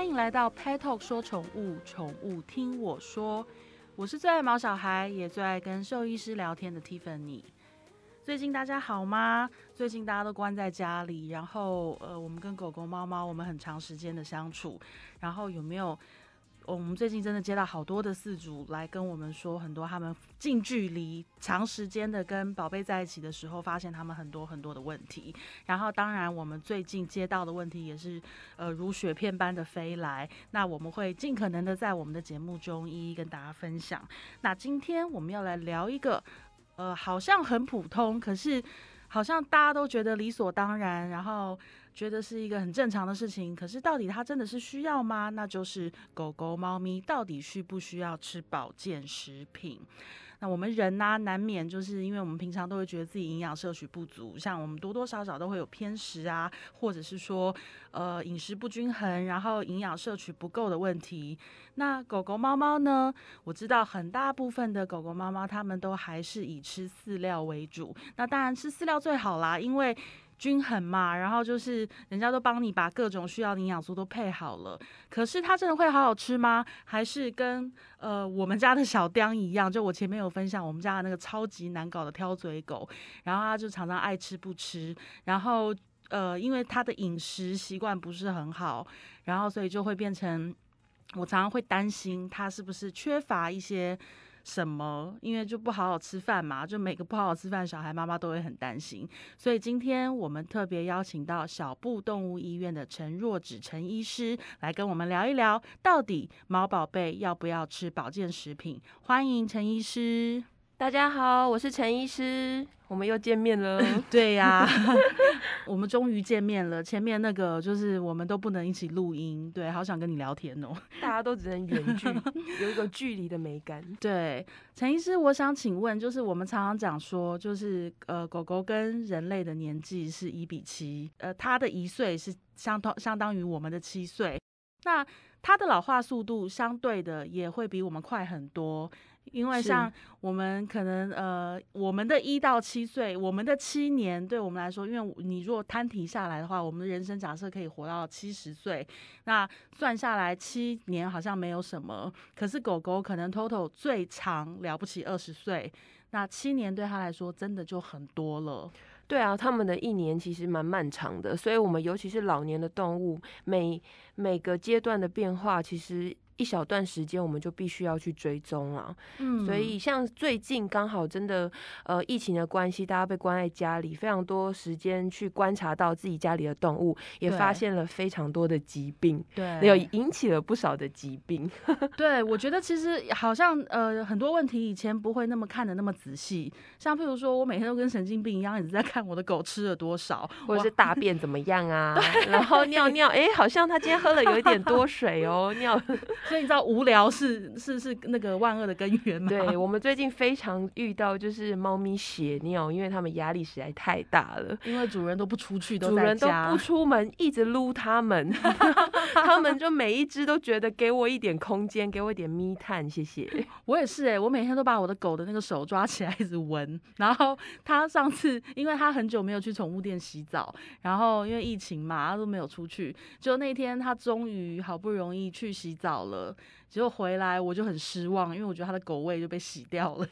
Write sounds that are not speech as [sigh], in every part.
欢迎来到 Pet Talk 说宠物，宠物听我说。我是最爱毛小孩，也最爱跟兽医师聊天的 Tiffany。最近大家好吗？最近大家都关在家里，然后呃，我们跟狗狗、猫猫，我们很长时间的相处，然后有没有？我们最近真的接到好多的饲主来跟我们说，很多他们近距离、长时间的跟宝贝在一起的时候，发现他们很多很多的问题。然后，当然我们最近接到的问题也是呃如雪片般的飞来。那我们会尽可能的在我们的节目中一一跟大家分享。那今天我们要来聊一个呃好像很普通，可是好像大家都觉得理所当然，然后。觉得是一个很正常的事情，可是到底它真的是需要吗？那就是狗狗、猫咪到底需不需要吃保健食品？那我们人呢，难免就是因为我们平常都会觉得自己营养摄取不足，像我们多多少少都会有偏食啊，或者是说呃饮食不均衡，然后营养摄取不够的问题。那狗狗、猫猫呢？我知道很大部分的狗狗、猫猫，它们都还是以吃饲料为主。那当然吃饲料最好啦，因为。均衡嘛，然后就是人家都帮你把各种需要的营养素都配好了，可是它真的会好好吃吗？还是跟呃我们家的小丁一样？就我前面有分享我们家的那个超级难搞的挑嘴狗，然后它就常常爱吃不吃，然后呃因为它的饮食习惯不是很好，然后所以就会变成我常常会担心它是不是缺乏一些。什么？因为就不好好吃饭嘛，就每个不好好吃饭小孩，妈妈都会很担心。所以今天我们特别邀请到小布动物医院的陈若芷陈医师来跟我们聊一聊，到底毛宝贝要不要吃保健食品？欢迎陈医师。大家好，我是陈医师。我们又见面了，[laughs] 对呀，[laughs] 我们终于见面了。前面那个就是我们都不能一起录音，对，好想跟你聊天哦。大家都只能远距，[laughs] 有一个距离的美感。对，陈医师，我想请问，就是我们常常讲说，就是呃，狗狗跟人类的年纪是一比七，呃，它的一岁是相同相当于我们的七岁，那它的老化速度相对的也会比我们快很多。因为像我们可能呃，我们的一到七岁，我们的七年对我们来说，因为你如果摊提下来的话，我们的人生假设可以活到七十岁，那算下来七年好像没有什么。可是狗狗可能 total 最长了不起二十岁，那七年对他来说真的就很多了。对啊，他们的一年其实蛮漫长的，所以我们尤其是老年的动物，每每个阶段的变化其实。一小段时间，我们就必须要去追踪了。嗯，所以像最近刚好真的，呃，疫情的关系，大家被关在家里，非常多时间去观察到自己家里的动物，也发现了非常多的疾病，对，有引起了不少的疾病。[laughs] 对，我觉得其实好像呃很多问题以前不会那么看的那么仔细，像譬如说我每天都跟神经病一样一直在看我的狗吃了多少，或者是大便怎么样啊，[laughs] 然后尿尿，哎，好像它今天喝了有一点多水哦，尿。所以你知道无聊是是是那个万恶的根源吗？对我们最近非常遇到就是猫咪血尿，因为它们压力实在太大了，因为主人都不出去，主人都不出门，一直撸它们，[laughs] 他们就每一只都觉得给我一点空间，给我一点咪探，谢谢。[laughs] 我也是哎，我每天都把我的狗的那个手抓起来一直闻，然后它上次因为它很久没有去宠物店洗澡，然后因为疫情嘛，它都没有出去，就那天它终于好不容易去洗澡了。个结果回来我就很失望，因为我觉得他的狗味就被洗掉了。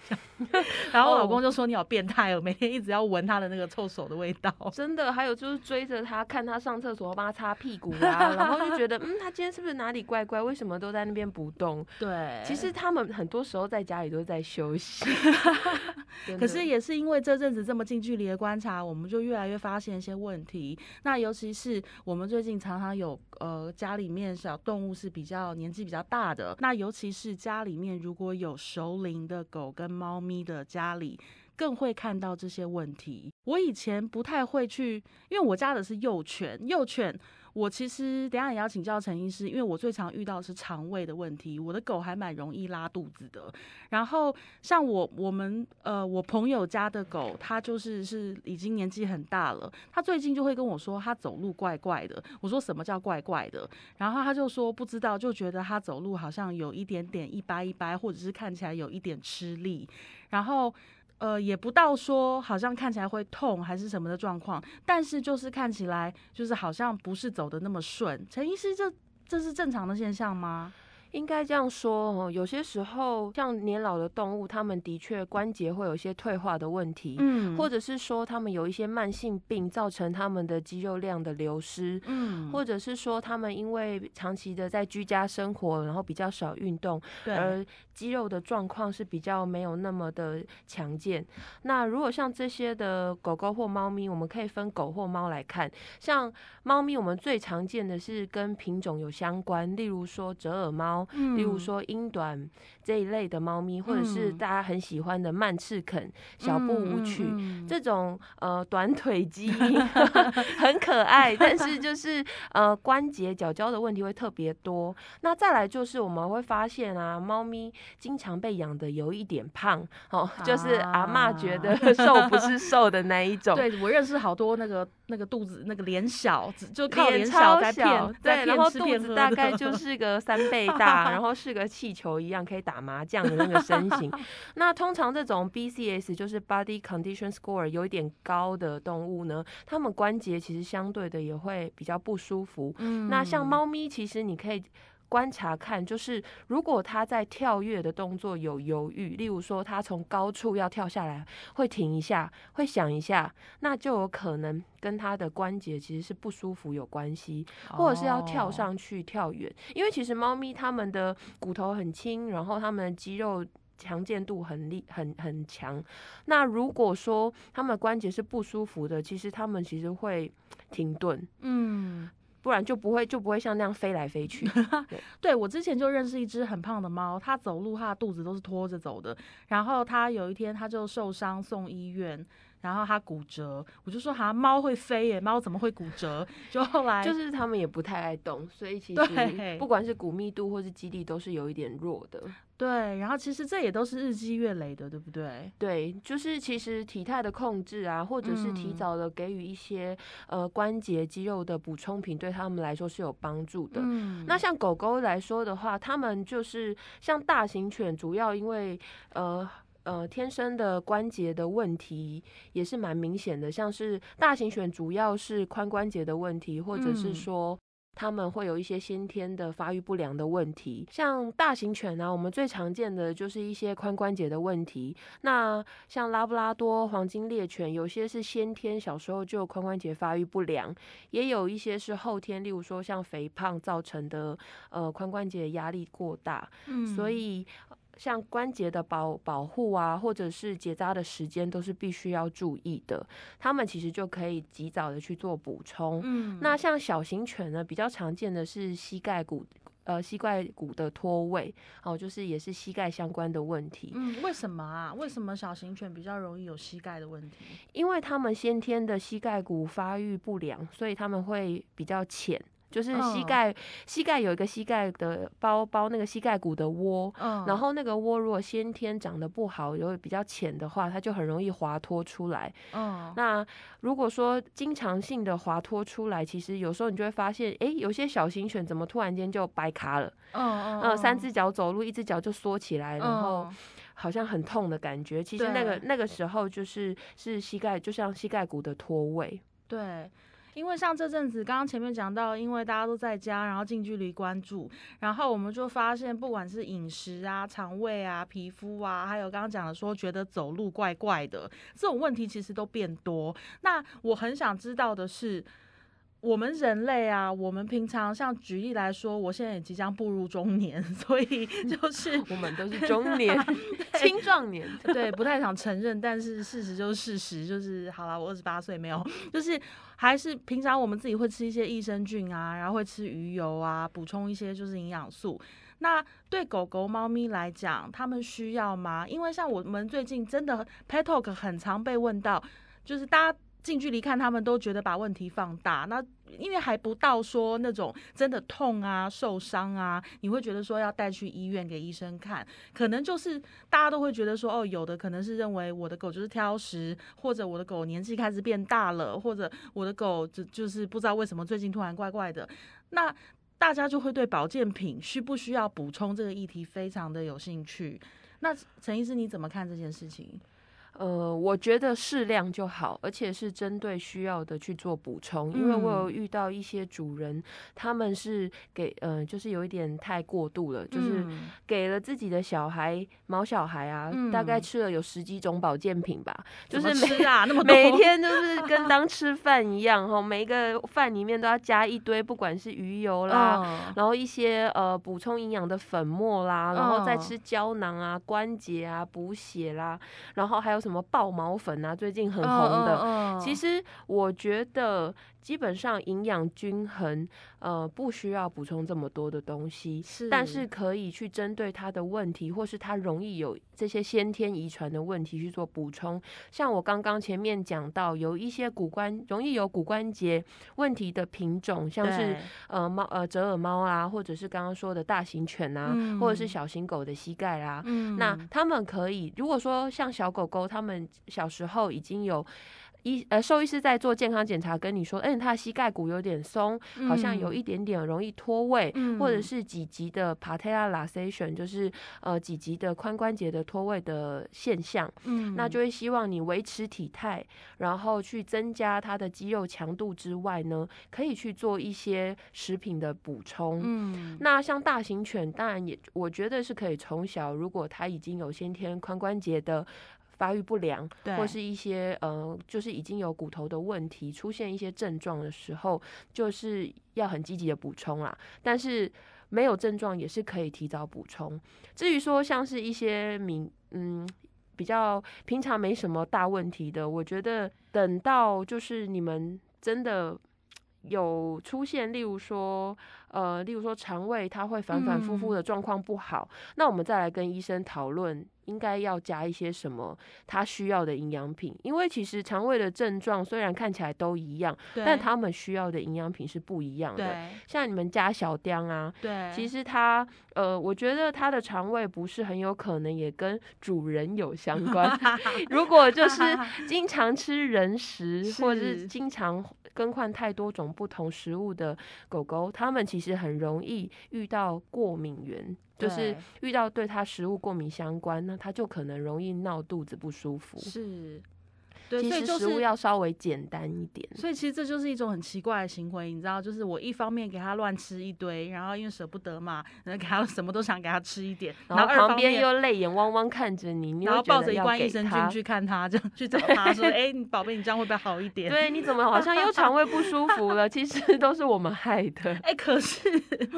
然后我老公就说：“你好变态哦，每天一直要闻他的那个臭手的味道。”真的，还有就是追着他看他上厕所，帮他擦屁股啊，然后就觉得嗯，他今天是不是哪里怪怪？为什么都在那边不动？对，其实他们很多时候在家里都在休息。[laughs] 可是也是因为这阵子这么近距离的观察，我们就越来越发现一些问题。那尤其是我们最近常常有呃家里面小动物是比较年纪比较大的。那尤其是家里面如果有熟龄的狗跟猫咪的家里，更会看到这些问题。我以前不太会去，因为我家的是幼犬，幼犬。我其实等下也要请教陈医师，因为我最常遇到是肠胃的问题。我的狗还蛮容易拉肚子的。然后像我我们呃我朋友家的狗，它就是是已经年纪很大了，它最近就会跟我说它走路怪怪的。我说什么叫怪怪的？然后他就说不知道，就觉得它走路好像有一点点一掰一掰，或者是看起来有一点吃力。然后。呃，也不到说好像看起来会痛还是什么的状况，但是就是看起来就是好像不是走的那么顺。陈医师，这这是正常的现象吗？应该这样说哦，有些时候像年老的动物，它们的确关节会有一些退化的问题，嗯，或者是说它们有一些慢性病，造成它们的肌肉量的流失，嗯，或者是说它们因为长期的在居家生活，然后比较少运动，对而肌肉的状况是比较没有那么的强健。那如果像这些的狗狗或猫咪，我们可以分狗或猫来看。像猫咪，我们最常见的是跟品种有相关，例如说折耳猫。例如说英短这一类的猫咪，或者是大家很喜欢的曼赤肯、小步舞曲这种呃短腿肌 [laughs] 很可爱，但是就是呃关节、脚脚的问题会特别多。那再来就是我们会发现啊，猫咪经常被养的有一点胖哦，就是阿妈觉得瘦不是瘦的那一种。[laughs] 对我认识好多那个那个肚子那个脸小，就靠脸小在骗，对，然后肚子大概 [laughs] 就是个三倍大。[laughs] 然后是个气球一样可以打麻将的那个身形。那通常这种 BCS 就是 Body Condition Score 有一点高的动物呢，它们关节其实相对的也会比较不舒服。嗯，那像猫咪，其实你可以。观察看，就是如果它在跳跃的动作有犹豫，例如说它从高处要跳下来，会停一下，会想一下，那就有可能跟它的关节其实是不舒服有关系，或者是要跳上去跳远。因为其实猫咪它们的骨头很轻，然后它们的肌肉强健度很厉很很强。那如果说它们关节是不舒服的，其实它们其实会停顿。嗯。不然就不会就不会像那样飞来飞去。[laughs] 对我之前就认识一只很胖的猫，它走路它的肚子都是拖着走的。然后它有一天它就受伤送医院。然后它骨折，我就说哈，猫会飞耶，猫怎么会骨折？就后来就是他们也不太爱动，所以其 [laughs] 实不管是骨密度或是肌力都是有一点弱的。对，然后其实这也都是日积月累的，对不对？对，就是其实体态的控制啊，或者是提早的给予一些呃关节肌肉的补充品，对他们来说是有帮助的。嗯，那像狗狗来说的话，它们就是像大型犬，主要因为呃。呃，天生的关节的问题也是蛮明显的，像是大型犬主要是髋关节的问题，或者是说他们会有一些先天的发育不良的问题。像大型犬呢，我们最常见的就是一些髋关节的问题。那像拉布拉多、黄金猎犬，有些是先天小时候就髋关节发育不良，也有一些是后天，例如说像肥胖造成的呃髋关节压力过大。嗯，所以。像关节的保保护啊，或者是结扎的时间，都是必须要注意的。他们其实就可以及早的去做补充。嗯，那像小型犬呢，比较常见的是膝盖骨，呃，膝盖骨的脱位，哦，就是也是膝盖相关的问题。嗯，为什么啊？为什么小型犬比较容易有膝盖的问题？因为它们先天的膝盖骨发育不良，所以他们会比较浅。就是膝盖，膝盖有一个膝盖的包包，那个膝盖骨的窝，然后那个窝如果先天长得不好，有比较浅的话，它就很容易滑脱出来。嗯，那如果说经常性的滑脱出来，其实有时候你就会发现，哎，有些小型犬怎么突然间就掰卡了？嗯嗯，三只脚走路，一只脚就缩起来，然后好像很痛的感觉。其实那个那个时候就是是膝盖，就像膝盖骨的脱位。对。因为像这阵子，刚刚前面讲到，因为大家都在家，然后近距离关注，然后我们就发现，不管是饮食啊、肠胃啊、皮肤啊，还有刚刚讲的说觉得走路怪怪的这种问题，其实都变多。那我很想知道的是。我们人类啊，我们平常像举例来说，我现在也即将步入中年，[laughs] 所以就是我们都是中年、[laughs] 青壮年，[laughs] 对，不太想承认，但是事实就是事实，就是好了，我二十八岁没有，就是还是平常我们自己会吃一些益生菌啊，然后会吃鱼油啊，补充一些就是营养素。那对狗狗、猫咪来讲，他们需要吗？因为像我们最近真的 Pet Talk 很常被问到，就是大家。近距离看，他们都觉得把问题放大。那因为还不到说那种真的痛啊、受伤啊，你会觉得说要带去医院给医生看。可能就是大家都会觉得说，哦，有的可能是认为我的狗就是挑食，或者我的狗年纪开始变大了，或者我的狗就就是不知道为什么最近突然怪怪的。那大家就会对保健品需不需要补充这个议题非常的有兴趣。那陈医师你怎么看这件事情？呃，我觉得适量就好，而且是针对需要的去做补充。因为我有遇到一些主人，他们是给呃，就是有一点太过度了，就是给了自己的小孩毛小孩啊，大概吃了有十几种保健品吧，就是每啊？那么 [laughs] 每天就是跟 [laughs] 当吃饭一样哈，每一个饭里面都要加一堆，不管是鱼油啦，然后一些呃补充营养的粉末啦，然后再吃胶囊啊、关节啊、补血啦，然后还有什么爆毛粉啊，最近很红的。其实我觉得。基本上营养均衡，呃，不需要补充这么多的东西，是，但是可以去针对他的问题，或是他容易有这些先天遗传的问题去做补充。像我刚刚前面讲到，有一些骨关容易有骨关节问题的品种，像是呃猫呃折耳猫啊，或者是刚刚说的大型犬啊，或者是小型狗的膝盖啦，那他们可以，如果说像小狗狗，他们小时候已经有。医呃，兽医师在做健康检查，跟你说，嗯，他的膝盖骨有点松，好像有一点点容易脱位，或者是几级的 patella laxation，就是呃几级的髋关节的脱位的现象，嗯，那就会希望你维持体态，然后去增加它的肌肉强度之外呢，可以去做一些食品的补充，嗯，那像大型犬，当然也我觉得是可以从小，如果它已经有先天髋关节的。发育不良，或是一些呃，就是已经有骨头的问题，出现一些症状的时候，就是要很积极的补充啦。但是没有症状也是可以提早补充。至于说像是一些敏嗯比较平常没什么大问题的，我觉得等到就是你们真的有出现，例如说呃，例如说肠胃它会反反复复的状况不好，那我们再来跟医生讨论。应该要加一些什么他需要的营养品？因为其实肠胃的症状虽然看起来都一样，但他们需要的营养品是不一样的。像你们家小雕啊，对，其实他呃，我觉得他的肠胃不是很有可能也跟主人有相 [laughs] 关。如果就是 [laughs] 经常吃人食，或者是经常更换太多种不同食物的狗狗，他们其实很容易遇到过敏源。就是遇到对他食物过敏相关，那他就可能容易闹肚子不舒服。是。其实食物要稍微简单一点，所以其实这就是一种很奇怪的行为，你知道，就是我一方面给他乱吃一堆，然后因为舍不得嘛，然后给他 [laughs] 什么都想给他吃一点，然后旁边又泪眼汪汪看着你，然后抱着一罐益生菌去看他，这样 [laughs] 去找他说，哎，宝贝，你这样会不会好一点？对，你怎么好像又肠胃不舒服了？其实都是我们害的。[laughs] 哎，可是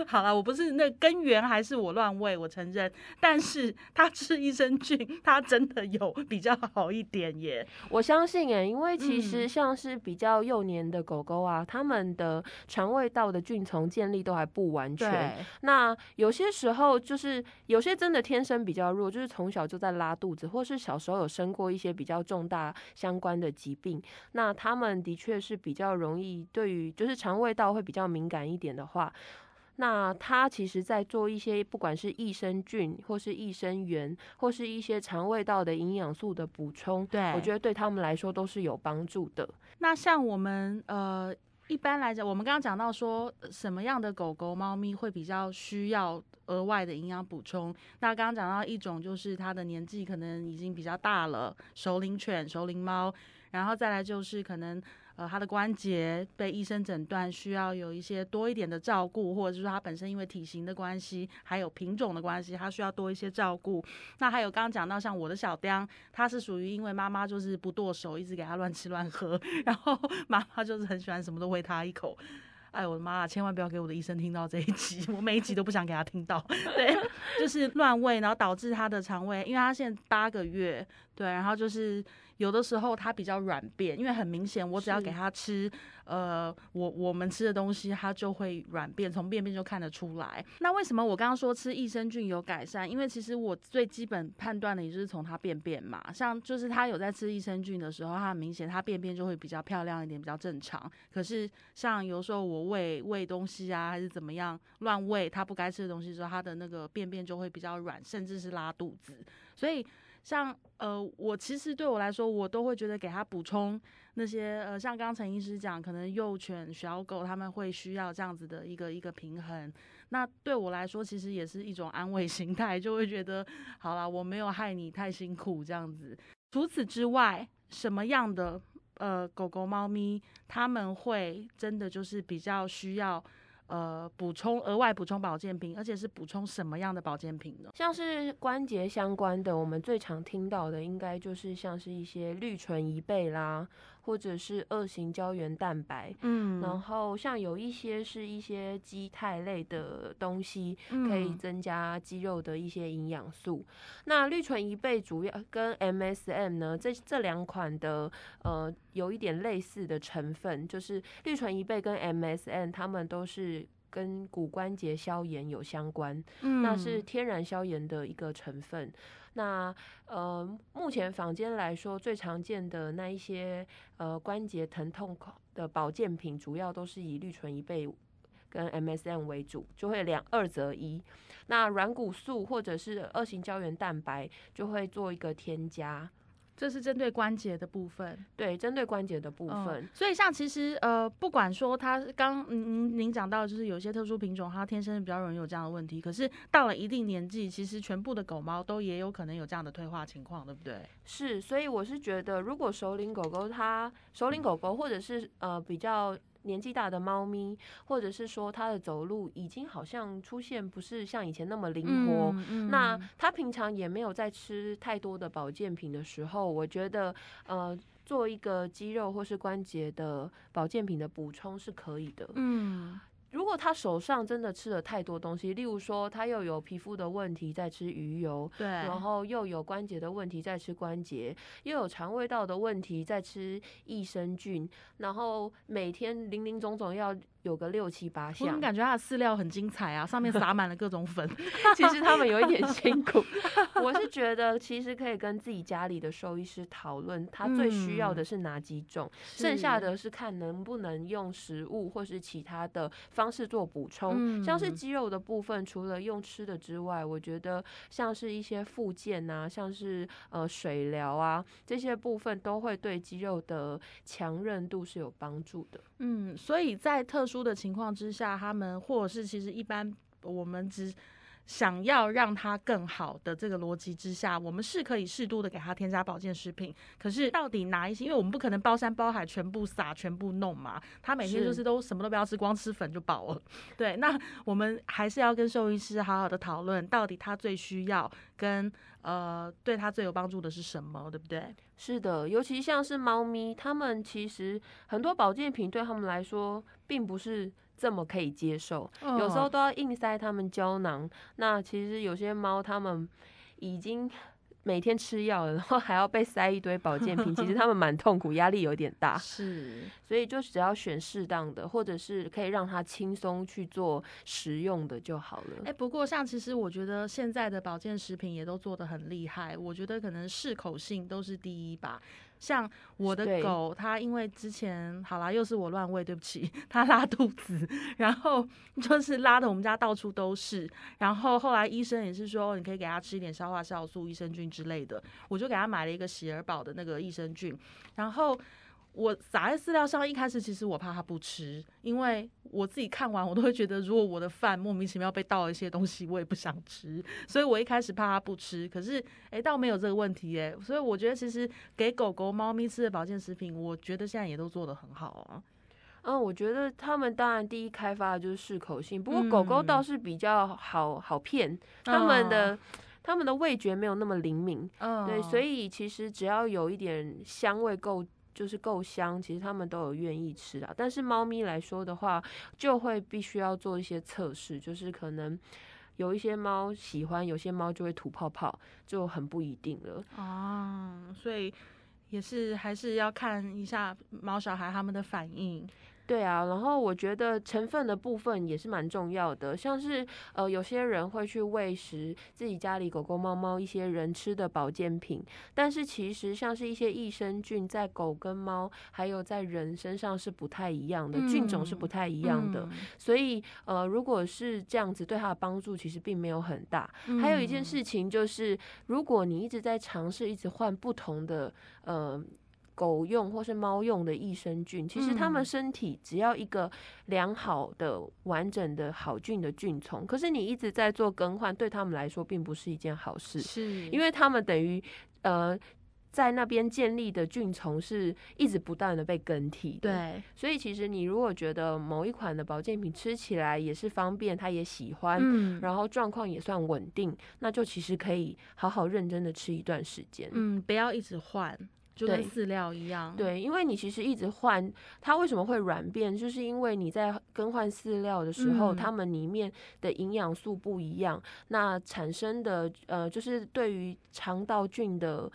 好了，我不是那根源，还是我乱喂，我承认。但是他吃益生菌，他真的有比较好一点耶，我相信哎，因为。其实像是比较幼年的狗狗啊，它们的肠胃道的菌丛建立都还不完全。那有些时候就是有些真的天生比较弱，就是从小就在拉肚子，或是小时候有生过一些比较重大相关的疾病。那他们的确是比较容易对于就是肠胃道会比较敏感一点的话。那它其实，在做一些不管是益生菌，或是益生元，或是一些肠胃道的营养素的补充，对我觉得对他们来说都是有帮助的。那像我们呃，一般来讲，我们刚刚讲到说，什么样的狗狗、猫咪会比较需要额外的营养补充？那刚刚讲到一种，就是它的年纪可能已经比较大了，熟龄犬、熟龄猫，然后再来就是可能。呃，他的关节被医生诊断需要有一些多一点的照顾，或者是说他本身因为体型的关系，还有品种的关系，他需要多一些照顾。那还有刚刚讲到像我的小雕，他是属于因为妈妈就是不剁手，一直给他乱吃乱喝，然后 [laughs] 妈妈就是很喜欢什么都喂他一口。哎，我的妈啊！千万不要给我的医生听到这一集，我每一集都不想给他听到。对，就是乱喂，然后导致他的肠胃，因为他现在八个月，对，然后就是。有的时候它比较软便，因为很明显，我只要给它吃，呃，我我们吃的东西，它就会软便，从便便就看得出来。那为什么我刚刚说吃益生菌有改善？因为其实我最基本判断的也就是从它便便嘛，像就是它有在吃益生菌的时候，它很明显它便便就会比较漂亮一点，比较正常。可是像有时候我喂喂东西啊，还是怎么样乱喂它不该吃的东西时候，它的那个便便就会比较软，甚至是拉肚子。所以。像呃，我其实对我来说，我都会觉得给他补充那些呃，像刚刚陈医师讲，可能幼犬、小狗他们会需要这样子的一个一个平衡。那对我来说，其实也是一种安慰心态，就会觉得好了，我没有害你太辛苦这样子。除此之外，什么样的呃狗狗、猫咪，他们会真的就是比较需要？呃，补充额外补充保健品，而且是补充什么样的保健品呢？像是关节相关的，我们最常听到的应该就是像是一些绿醇一倍啦，或者是二型胶原蛋白。嗯，然后像有一些是一些肌肽类的东西，可以增加肌肉的一些营养素。那氯醇一倍主要跟 MSM 呢，这这两款的呃有一点类似的成分，就是氯醇一倍跟 MSM，它们都是。跟骨关节消炎有相关，那是天然消炎的一个成分。那呃，目前坊间来说最常见的那一些呃关节疼痛的保健品，主要都是以氯醇一倍跟 MSM 为主，就会两二择一。那软骨素或者是二型胶原蛋白就会做一个添加。这是针对关节的部分，对，针对关节的部分。所以像其实呃，不管说它刚您您讲到，就是有些特殊品种，它天生比较容易有这样的问题。可是到了一定年纪，其实全部的狗猫都也有可能有这样的退化情况，对不对？是，所以我是觉得，如果首领狗狗它首领狗狗或者是呃比较。年纪大的猫咪，或者是说它的走路已经好像出现不是像以前那么灵活，那它平常也没有在吃太多的保健品的时候，我觉得呃做一个肌肉或是关节的保健品的补充是可以的。嗯。如果他手上真的吃了太多东西，例如说他又有皮肤的问题在吃鱼油，对，然后又有关节的问题在吃关节，又有肠胃道的问题在吃益生菌，然后每天零零总总要。有个六七八项，我感觉它的饲料很精彩啊，[laughs] 上面撒满了各种粉。[laughs] 其实他们有一点辛苦，[laughs] 我是觉得其实可以跟自己家里的兽医师讨论，他最需要的是哪几种，剩下的是看能不能用食物或是其他的方式做补充。像是肌肉的部分，除了用吃的之外，我觉得像是一些附件啊，像是呃水疗啊这些部分，都会对肌肉的强韧度是有帮助的。嗯，所以在特殊的情况之下，他们或者是其实一般我们只想要让它更好的这个逻辑之下，我们是可以适度的给它添加保健食品。可是到底哪一些？因为我们不可能包山包海全部撒、全部弄嘛。他每天就是都什么都不要吃，光吃粉就饱了。对，那我们还是要跟兽医师好好的讨论，到底他最需要跟呃对他最有帮助的是什么，对不对？是的，尤其像是猫咪，它们其实很多保健品对他们来说并不是这么可以接受，有时候都要硬塞他们胶囊。那其实有些猫，它们已经。每天吃药，然后还要被塞一堆保健品，其实他们蛮痛苦，压力有点大。[laughs] 是，所以就只要选适当的，或者是可以让它轻松去做食用的就好了。哎，不过像其实我觉得现在的保健食品也都做的很厉害，我觉得可能适口性都是第一吧。像我的狗，它因为之前好啦，又是我乱喂，对不起，[laughs] 它拉肚子，然后就是拉的我们家到处都是，然后后来医生也是说，你可以给它吃一点消化酵素、益生菌之类的，我就给它买了一个喜儿宝的那个益生菌，然后。我撒在饲料上，一开始其实我怕它不吃，因为我自己看完我都会觉得，如果我的饭莫名其妙被倒了一些东西，我也不想吃，所以我一开始怕它不吃。可是，哎，倒没有这个问题，哎，所以我觉得其实给狗狗、猫咪吃的保健食品，我觉得现在也都做得很好啊。嗯，我觉得他们当然第一开发的就是适口性，不过狗狗倒是比较好好骗，他们的他们的味觉没有那么灵敏，对，所以其实只要有一点香味够。就是够香，其实他们都有愿意吃啊。但是猫咪来说的话，就会必须要做一些测试，就是可能有一些猫喜欢，有些猫就会吐泡泡，就很不一定了。啊，所以也是还是要看一下猫小孩他们的反应。对啊，然后我觉得成分的部分也是蛮重要的，像是呃有些人会去喂食自己家里狗狗、猫猫一些人吃的保健品，但是其实像是一些益生菌在狗跟猫还有在人身上是不太一样的，菌种是不太一样的，所以呃如果是这样子，对它的帮助其实并没有很大。还有一件事情就是，如果你一直在尝试，一直换不同的呃。狗用或是猫用的益生菌，其实它们身体只要一个良好的、完整的好菌的菌丛，可是你一直在做更换，对他们来说并不是一件好事，是。因为他们等于呃在那边建立的菌丛是一直不断的被更替。对，所以其实你如果觉得某一款的保健品吃起来也是方便，他也喜欢，嗯。然后状况也算稳定，那就其实可以好好认真的吃一段时间。嗯，不要一直换，就跟饲料一样。，对，因为你其实一直换，它为什么会软变，就是因为你在更换饲料的时候，嗯。它们里面的营养素不一样，那产生的呃，就是对于肠道菌的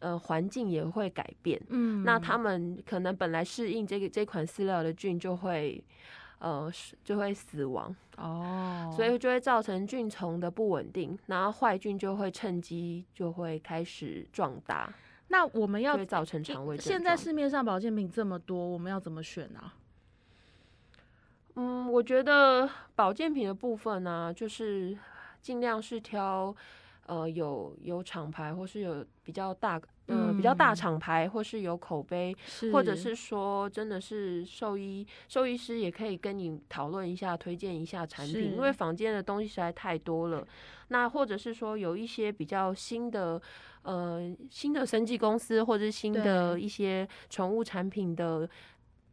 呃环境也会改变。嗯，那它们可能本来适应这个这款饲料的菌就会呃就会死亡，哦，所以就会造成菌虫的不稳定，然后坏菌就会趁机就会开始壮大，那我们要造成肠胃现在市面上保健品这么多，我们要怎么选啊？嗯，我觉得保健品的部分呢、就是尽量是挑呃有有厂牌或是有比较大呃比较大嗯厂牌或是有口碑，或者是说真的是兽医兽医师也可以跟你讨论一下，推荐一下产品，因为房间的东西实在太多了。那或者是说有一些比较新的呃新的生技公司，或者是新的一些宠物产品的。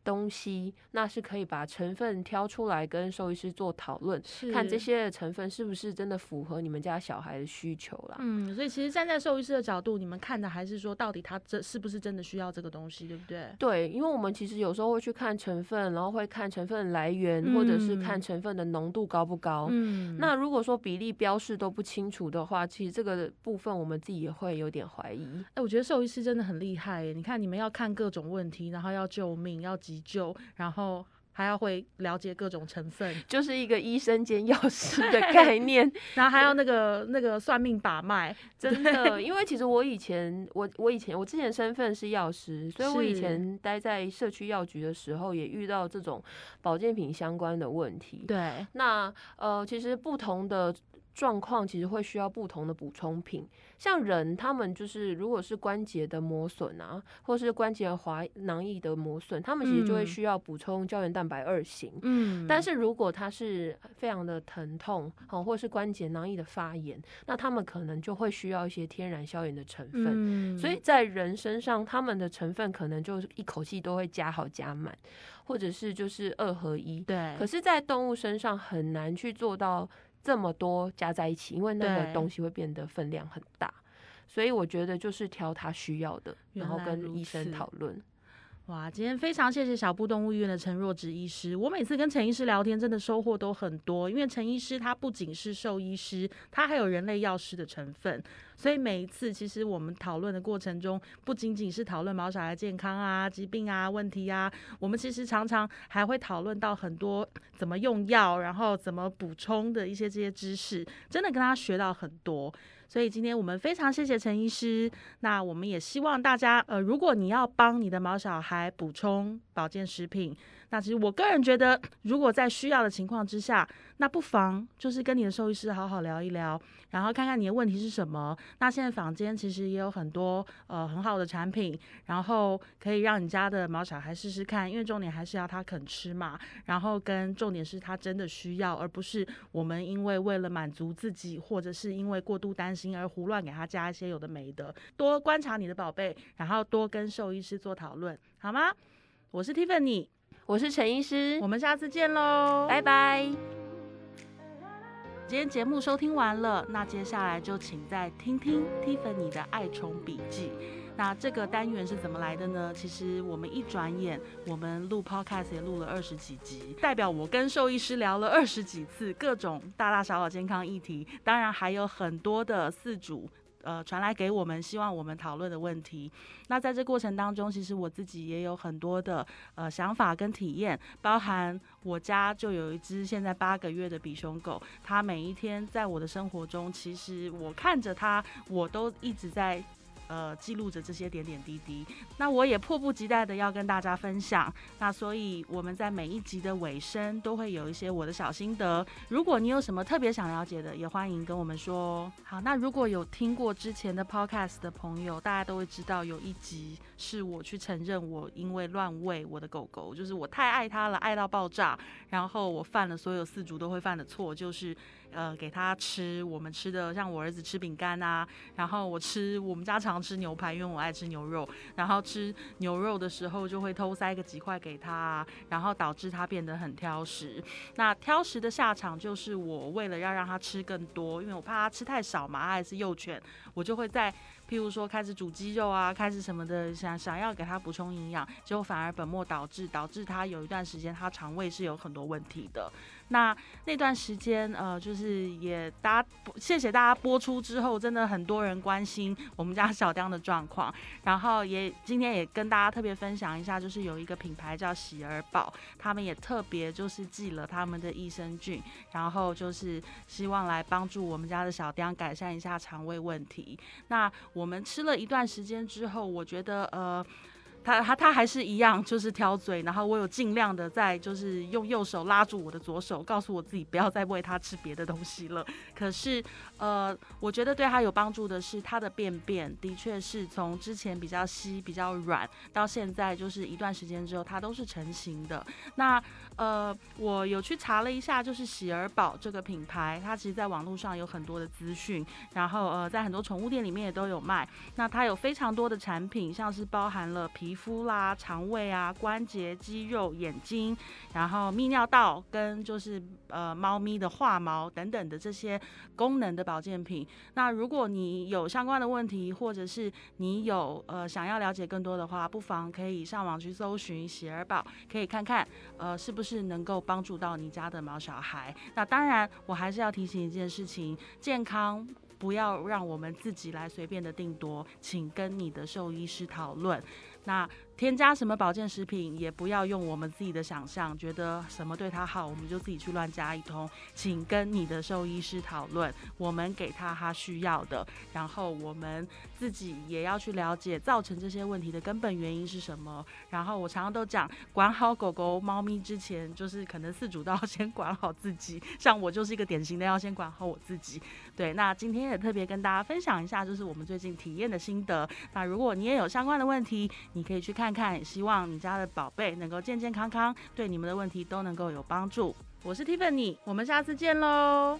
东西那是可以把成分挑出来跟兽医师做讨论，看这。些成分是不是真的符合你们家小孩的需求啦。嗯，所以其实站在兽医师的角度，你们看的还是说，到底他这是不是真的需要这个东西，对不对？对，因为我们其实有时候会去看成分，然后会看成分来源，或者是看嗯成分的浓度高不高。嗯，那如果说比例标示都不清楚的话，其实这个部分我们自己也会有点怀疑。哎、我觉得兽医师真的很厉害耶！你看，你们要看各种问题，然后要救命，要急救，然后还要会了解各种成分，就是一个医生兼药师的概念，[laughs] 然后还要那个那个算命把脉，真的。因为其实我以前，我我以前我之前身份是药师，所以我以前待在社区药局的时候，也遇到这种保健品相关的问题。对，那呃，其实不同的状况其实会需要不同的补充品。像人，他们就是如果是关节的磨损啊，或是关节滑囊液的磨损，他们其实就会嗯需要补充胶原蛋白二型。嗯，但是如果它是非常的疼痛，哦，或是关节囊液的发炎，那他们可能就会需要一些天然消炎的成分。嗯，所以在人身上，他们的成分可能就一口气都会加好加满，或者是就是二合一。对，可是，在动物身上很难去做到这么多加在一起，因为那个东西会变得分量很大。所以我觉得就是挑他需要的，然后跟医生讨论。哇，今天非常谢谢小布动物医院的陈若植医师。我每次跟陈医师聊天，真的收获都很多，因为陈医师他不仅是兽医师，他还有人类药师的成分。所以每一次，其实我们讨论的过程中，不仅仅是讨论毛小孩健康啊、疾病啊、问题啊，我们其实常常还会讨论到很多怎么用药，然后怎么补充的一些这些知识，真的跟他学到很多。所以今天我们非常谢谢陈医师。那我们也希望大家，呃，如果你要帮你的毛小孩补充保健食品，那其实我个人觉得，如果在需要的情况之下，那不妨就是跟你的兽医师好好聊一聊，然后看看你的问题是什么。那现在坊间其实也有很多呃很好的产品，然后可以让你家的毛小孩试试看，因为重点还是要他肯吃嘛。然后跟重点是他真的需要，而不是我们因为为了满足自己，或者是因为过度担心而胡乱给他加一些有的没的。多观察你的宝贝，然后多跟兽医师做讨论，好吗？我是 Tiffany，我是陈医师我，们下次见喽，拜拜。今天节目收听完了，那接下来就请再听听 Tiffany 的爱宠笔记。那这个单元是怎么来的呢？其实我们一转眼，我们录 Podcast 也录了二十几集，代表我跟兽医师聊了二十几次各种大大小小健康议题，当然还有很多的饲主。呃，传来给我们，希望我们讨论的问题。那在这过程当中，其实我自己也有很多的呃想法跟体验，包含我家就有一只现在八个月的比熊狗，它每一天在我的生活中，其实我看着它，我都一直在。呃，记录着这些点点滴滴，那我也迫不及待的要跟大家分享。那所以我们在每一集的尾声都会有一些我的小心得。如果你有什么特别想了解的，也欢迎跟我们说。好，那如果有听过之前的 podcast 的朋友，大家都会知道有一集是我去承认我因为乱喂我的狗狗，就是我太爱它了，爱到爆炸，然后我犯了所有四主都会犯的错，就是呃给他吃我们吃的，像我儿子吃饼干啊，然后我吃我们家常吃牛排，因为我爱吃牛肉，然后吃牛肉的时候就会偷塞个几块给他，然后导致他变得很挑食。那挑食的下场就是我为了要让他吃更多，因为我怕他吃太少嘛，他还是幼犬，我就会在。譬如说开始煮鸡肉啊，开始什么的，想想要给他补充营养，结果反而本末倒置，导致他有一段时间他肠胃是有很多问题的。那那段时间，呃，就是也大家谢谢大家播出之后，真的很多人关心我们家小雕的状况，然后也今天也跟大家特别分享一下，就是有一个品牌叫喜儿宝，他们也特别就是寄了他们的益生菌，然后就是希望来帮助我们家的小雕改善一下肠胃问题。那我们吃了一段时间之后，我觉得呃。他他他还是一样，就是挑嘴，然后我有尽量的在，就是用右手拉住我的左手，告诉我自己不要再喂他吃别的东西了。可是，呃，我觉得对他有帮助的是，他的便便的确是从之前比较稀、比较软，到现在就是一段时间之后，它都是成型的。那呃，我有去查了一下，就是喜儿宝这个品牌，它其实在网络上有很多的资讯，然后呃，在很多宠物店里面也都有卖。那它有非常多的产品，像是包含了皮肤啦、肠胃啊、关节、肌肉、眼睛，然后泌尿道跟就是呃猫咪的化毛等等的这些功能的保健品。那如果你有相关的问题，或者是你有呃想要了解更多的话，不妨可以上网去搜寻喜儿宝，可以看看呃是不是。能够帮助到你家的毛小孩。那当然，我还是要提醒一件事情：健康不要让我们自己来随便的定夺，请跟你的兽医师讨论。那。添加什么保健食品，也不要用我们自己的想象，觉得什么对他好，我们就自己去乱加一通。请跟你的兽医师讨论，我们给他他需要的，然后我们自己也要去了解造成这些问题的根本原因是什么。然后我常常都讲，管好狗狗、猫咪之前，就是可能饲主都要先管好自己。像我就是一个典型的，要先管好我自己。对，那今天也特别跟大家分享一下，就是我们最近体验的心得。那如果你也有相关的问题，你可以去看。看看，希望你家的宝贝能够健健康康，对你们的问题都能够有帮助。我是 Tiffany，我们下次见喽。